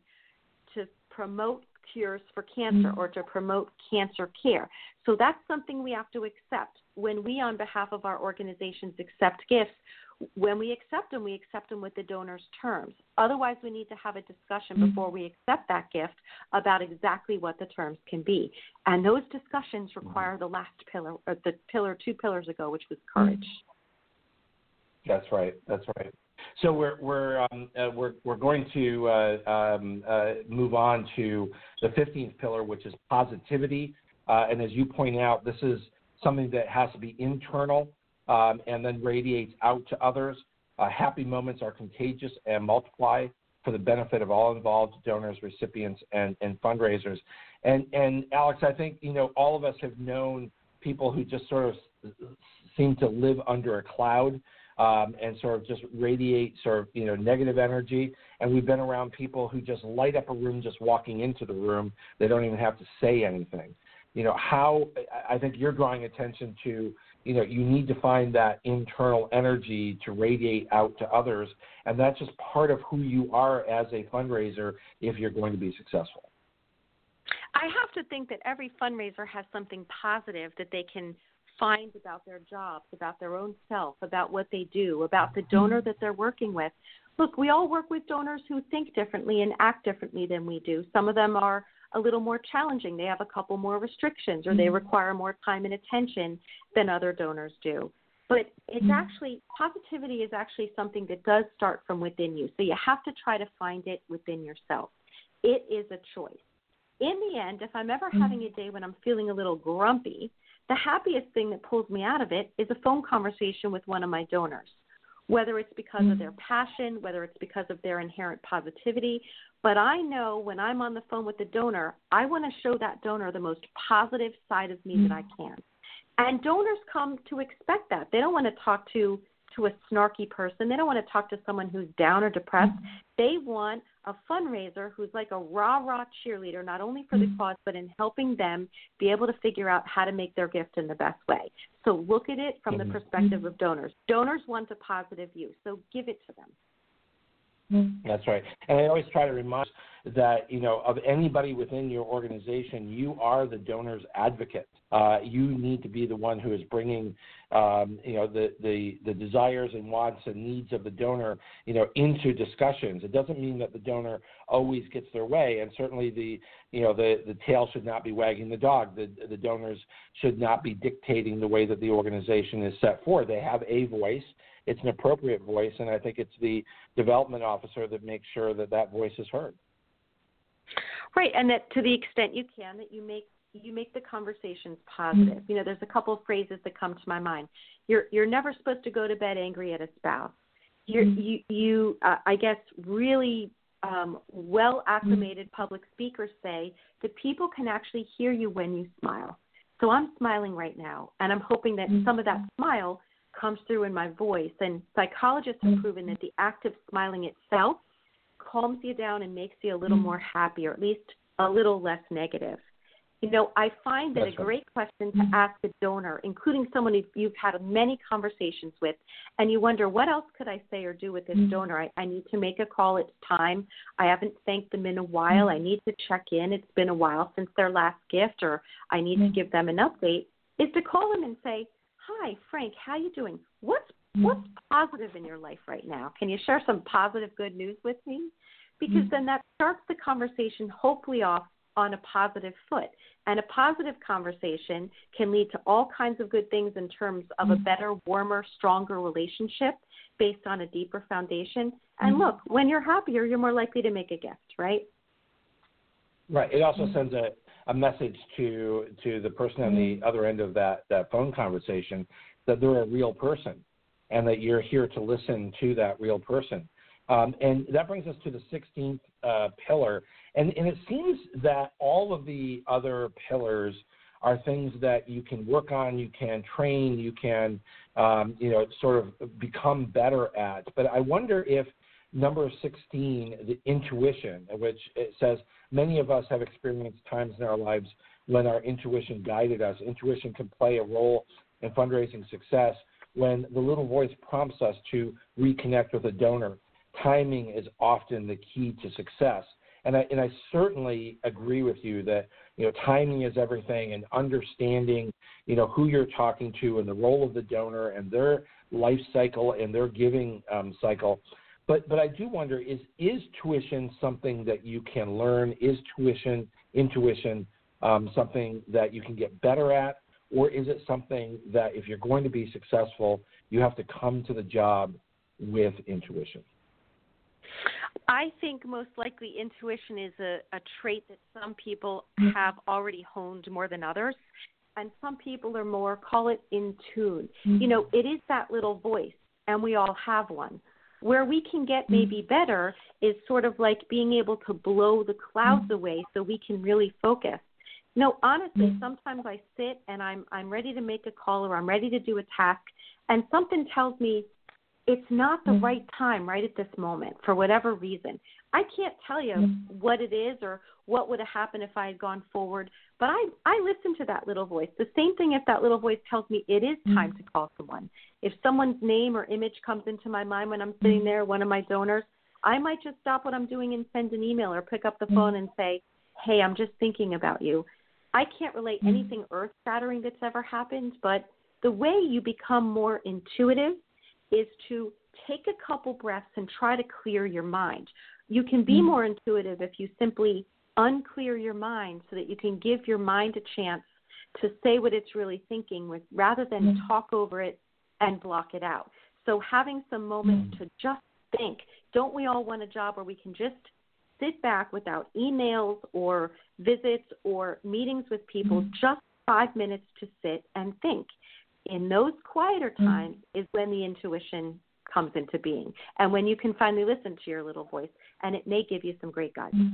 to promote cures for cancer or to promote cancer care. So that's something we have to accept. When we, on behalf of our organizations, accept gifts, when we accept them, we accept them with the donor's terms. Otherwise, we need to have a discussion Mm-hmm. before we accept that gift about exactly what the terms can be. And those discussions require the last pillar, or the pillar two pillars ago, which was courage. That's right. That's right. So we're we're um, uh, we're we're going to uh, um, uh, move on to the 15th pillar, which is positivity. Uh, and as you point out, this is something that has to be internal um, and then radiates out to others. Uh, happy moments are contagious and multiply for the benefit of all involved donors, recipients, and, and fundraisers. And and Alex, I think you know all of us have known people who just sort of seem to live under a cloud um, and sort of just radiate sort of you know negative energy. And we've been around people who just light up a room just walking into the room. They don't even have to say anything. You know how I think you're drawing attention to. You know you need to find that internal energy to radiate out to others, and that's just part of who you are as a fundraiser if you're going to be successful. I have to think that every fundraiser has something positive that they can find about their jobs, about their own self, about what they do, about the donor mm-hmm. that they're working with. Look, we all work with donors who think differently and act differently than we do. Some of them are a little more challenging. They have a couple more restrictions or they mm-hmm. require more time and attention than other donors do. But it's mm-hmm. actually, positivity is actually something that does start from within you. So you have to try to find it within yourself. It is a choice. In the end, if I'm ever having a day when I'm feeling a little grumpy, the happiest thing that pulls me out of it is a phone conversation with one of my donors, whether it's because of mm. their passion, whether it's because of their inherent positivity. But I know when I'm on the phone with the donor, I want to show that donor the most positive side of me that mm. I can. And donors come to expect that. They don't want to talk to to a snarky person. They don't want to talk to someone who's down or depressed. They want a fundraiser who's like a rah rah cheerleader, not only for the cause, but in helping them be able to figure out how to make their gift in the best way. So look at it from the Mhm. perspective of donors. Donors want a positive view, so give it to them. That's right. And I always try to remind that, you know, of anybody within your organization, you are the donor's advocate. Uh, you need to be the one who is bringing, um, you know, the, the, the desires and wants and needs of the donor, you know, into discussions. It doesn't mean that the donor always gets their way, and certainly the, you know, the, the tail should not be wagging the dog. The, the donors should not be dictating the way that the organization is set forward. They have a voice it's an appropriate voice, and I think it's the development officer that makes sure that that voice is heard. Right, and that to the extent you can, that you make you make the conversations positive. You know, there's a couple of phrases that come to my mind. You're you're never supposed to go to bed angry at a spouse. You're, you you uh, I guess really um, well acclimated public speakers say that people can actually hear you when you smile. So I'm smiling right now, and I'm hoping that some of that smile comes through in my voice. And psychologists have mm-hmm. proven that the act of smiling itself calms you down and makes you a little mm-hmm. more happy, or at least a little less negative. You know, I find that That's a right. great question to mm-hmm. ask a donor, including someone you've had many conversations with, and you wonder, what else could I say or do with this donor? I, I need to make a call. It's time. I haven't thanked them in a while. I need to check in. It's been a while since their last gift, or I need to give them an update. Is to call them and say, "Hi, Frank. How you doing? What's hmm. what's positive in your life right now? Can you share some positive, good news with me?" Because hmm. then that starts the conversation hopefully off on a positive foot. And a positive conversation can lead to all kinds of good things in terms of a hmm. better, warmer, stronger relationship based on a deeper foundation. And look, when you're happier, you're more likely to make a gift, right? Right. It also sends a, a message to to the person on the other end of that, that phone conversation that they're a real person and that you're here to listen to that real person. Um, and that brings us to the 16th uh, pillar. And, and it seems that all of the other pillars are things that you can work on, you can train, you can, um, you know, sort of become better at. But I wonder if number 16, the intuition, which it says many of us have experienced times in our lives when our intuition guided us. Intuition can play a role in fundraising success when the little voice prompts us to reconnect with a donor. Timing is often the key to success. And I and I certainly agree with you that you know timing is everything, and understanding you know who you're talking to and the role of the donor and their life cycle and their giving um, cycle. But but I do wonder is is tuition something that you can learn? Is tuition intuition um, something that you can get better at, or is it something that if you're going to be successful, you have to come to the job with intuition? I think most likely intuition is a, a trait that some people have already honed more than others. And some people are more, call it in tune. You know, it is that little voice, and we all have one. Where we can get mm. maybe better is sort of like being able to blow the clouds mm. away so we can really focus. No, honestly, mm. sometimes I sit and I'm I'm ready to make a call or I'm ready to do a task and something tells me it's not the right time right at this moment for whatever reason. I can't tell you mm. what it is or what would have happened if I had gone forward, but I I listen to that little voice. The same thing if that little voice tells me it is time mm. to call someone. If someone's name or image comes into my mind when I'm mm. sitting there, one of my donors, I might just stop what I'm doing and send an email or pick up the phone and say, "Hey, I'm just thinking about you." I can't relate anything earth-shattering that's ever happened, but the way you become more intuitive is to take a couple breaths and try to clear your mind. You can be mm-hmm. more intuitive if you simply unclear your mind so that you can give your mind a chance to say what it's really thinking with rather than mm-hmm. talk over it and block it out. So having some moments mm-hmm. to just think. Don't we all want a job where we can just sit back without emails or visits or meetings with people, just 5 minutes to sit and think? in those quieter times mm. is when the intuition comes into being and when you can finally listen to your little voice and it may give you some great guidance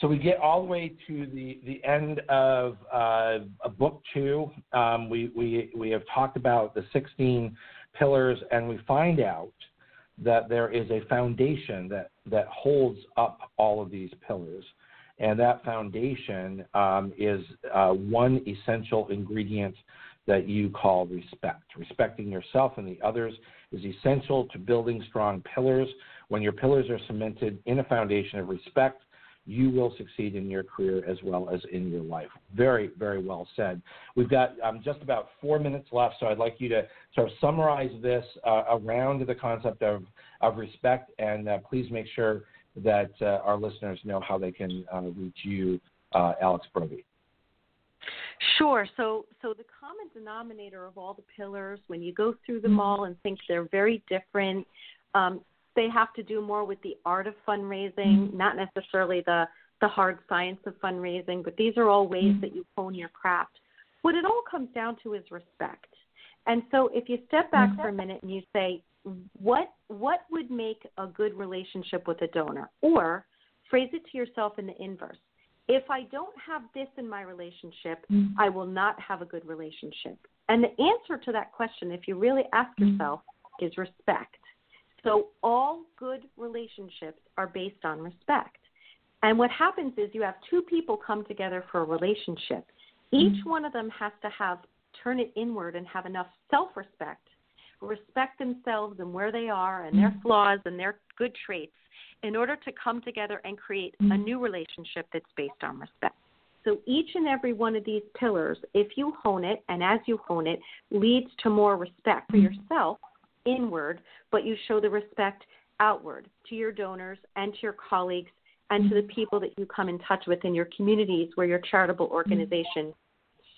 so we get all the way to the, the end of uh, book two. Um, we, we, we have talked about the 16 pillars, and we find out that there is a foundation that, that holds up all of these pillars. And that foundation um, is uh, one essential ingredient that you call respect. Respecting yourself and the others is essential to building strong pillars. When your pillars are cemented in a foundation of respect, you will succeed in your career as well as in your life. Very, very well said. We've got um, just about four minutes left, so I'd like you to sort of summarize this uh, around the concept of, of respect, and uh, please make sure that uh, our listeners know how they can uh, reach you, uh, Alex Brovey. Sure. So, so the common denominator of all the pillars, when you go through them mm-hmm. all and think they're very different, um, they have to do more with the art of fundraising, mm-hmm. not necessarily the the hard science of fundraising. But these are all ways mm-hmm. that you hone your craft. What it all comes down to is respect. And so, if you step back for a minute and you say, what what would make a good relationship with a donor, or phrase it to yourself in the inverse if I don't have this in my relationship, mm-hmm. I will not have a good relationship. And the answer to that question, if you really ask mm-hmm. yourself, is respect. So all good relationships are based on respect. And what happens is you have two people come together for a relationship. Each mm-hmm. one of them has to have turn it inward and have enough self-respect, respect themselves and where they are and their mm-hmm. flaws and their good traits in order to come together and create a mm-hmm. new relationship that's based on respect. So each and every one of these pillars, if you hone it and as you hone it, leads to more respect for mm-hmm. yourself inward, but you show the respect outward to your donors and to your colleagues and to the mm-hmm. people that you come in touch with in your communities where your charitable organization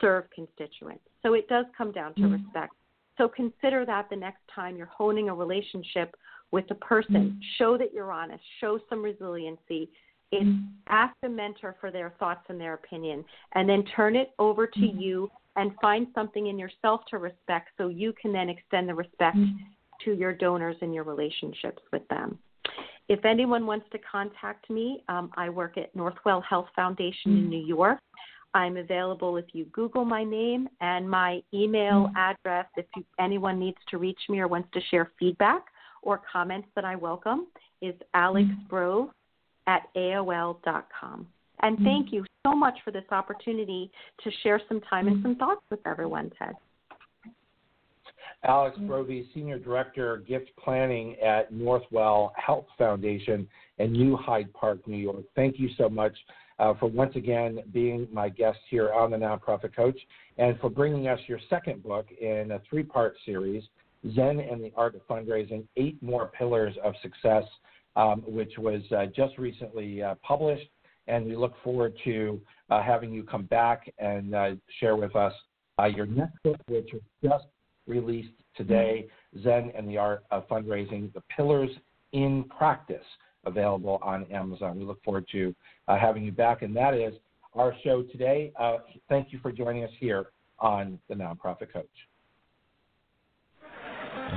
serve constituents. So it does come down to respect. So consider that the next time you're honing a relationship with the person. Mm-hmm. Show that you're honest. Show some resiliency. It's mm-hmm. ask a mentor for their thoughts and their opinion, and then turn it over to mm-hmm. you and find something in yourself to respect so you can then extend the respect mm-hmm. to your donors and your relationships with them. If anyone wants to contact me, um, I work at Northwell Health Foundation in mm-hmm. New York. I'm available if you Google my name and my email mm-hmm. address if you, anyone needs to reach me or wants to share feedback or comments that I welcome is alexbrove at AOL.com. And mm-hmm. thank you so much for this opportunity to share some time and some thoughts with everyone, Ted. Alex Brovey, Senior Director, Gift Planning at Northwell Health Foundation in New Hyde Park, New York. Thank you so much uh, for once again being my guest here on the Nonprofit Coach and for bringing us your second book in a three part series, Zen and the Art of Fundraising Eight More Pillars of Success, um, which was uh, just recently uh, published. And we look forward to uh, having you come back and uh, share with us uh, your next book, which was just released today Zen and the Art of Fundraising The Pillars in Practice, available on Amazon. We look forward to uh, having you back. And that is our show today. Thank you for joining us here on The Nonprofit Coach.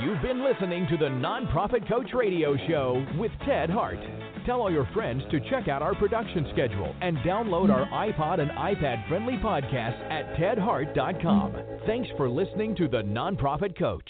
You've been listening to the Nonprofit Coach Radio Show with Ted Hart. Tell all your friends to check out our production schedule and download our iPod and iPad friendly podcast at tedhart.com. Thanks for listening to the Nonprofit Coach.